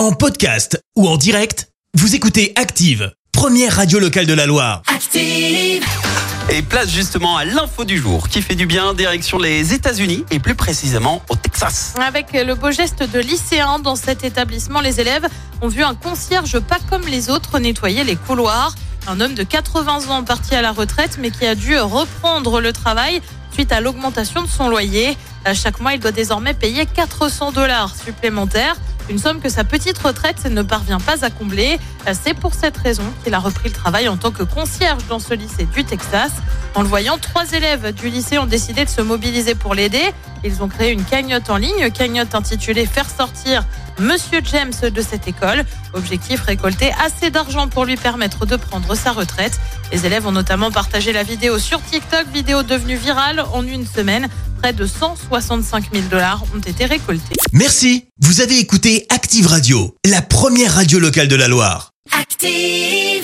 En podcast ou en direct, vous écoutez Active, première radio locale de la Loire. Active. Et place justement à l'info du jour qui fait du bien, direction les États-Unis et plus précisément au Texas. Avec le beau geste de lycéens dans cet établissement, les élèves ont vu un concierge pas comme les autres nettoyer les couloirs. Un homme de 80 ans parti à la retraite mais qui a dû reprendre le travail suite à l'augmentation de son loyer. À chaque mois, il doit désormais payer 400 dollars supplémentaires, une somme que sa petite retraite ne parvient pas à combler. C'est pour cette raison qu'il a repris le travail en tant que concierge dans ce lycée du Texas. En le voyant, trois élèves du lycée ont décidé de se mobiliser pour l'aider. Ils ont créé une cagnotte en ligne, cagnotte intitulée Faire sortir Monsieur James de cette école. Objectif récolter assez d'argent pour lui permettre de prendre sa retraite. Les élèves ont notamment partagé la vidéo sur TikTok, vidéo devenue virale en une semaine. Près de 165 000 dollars ont été récoltés. Merci, vous avez écouté Active Radio, la première radio locale de la Loire. Active.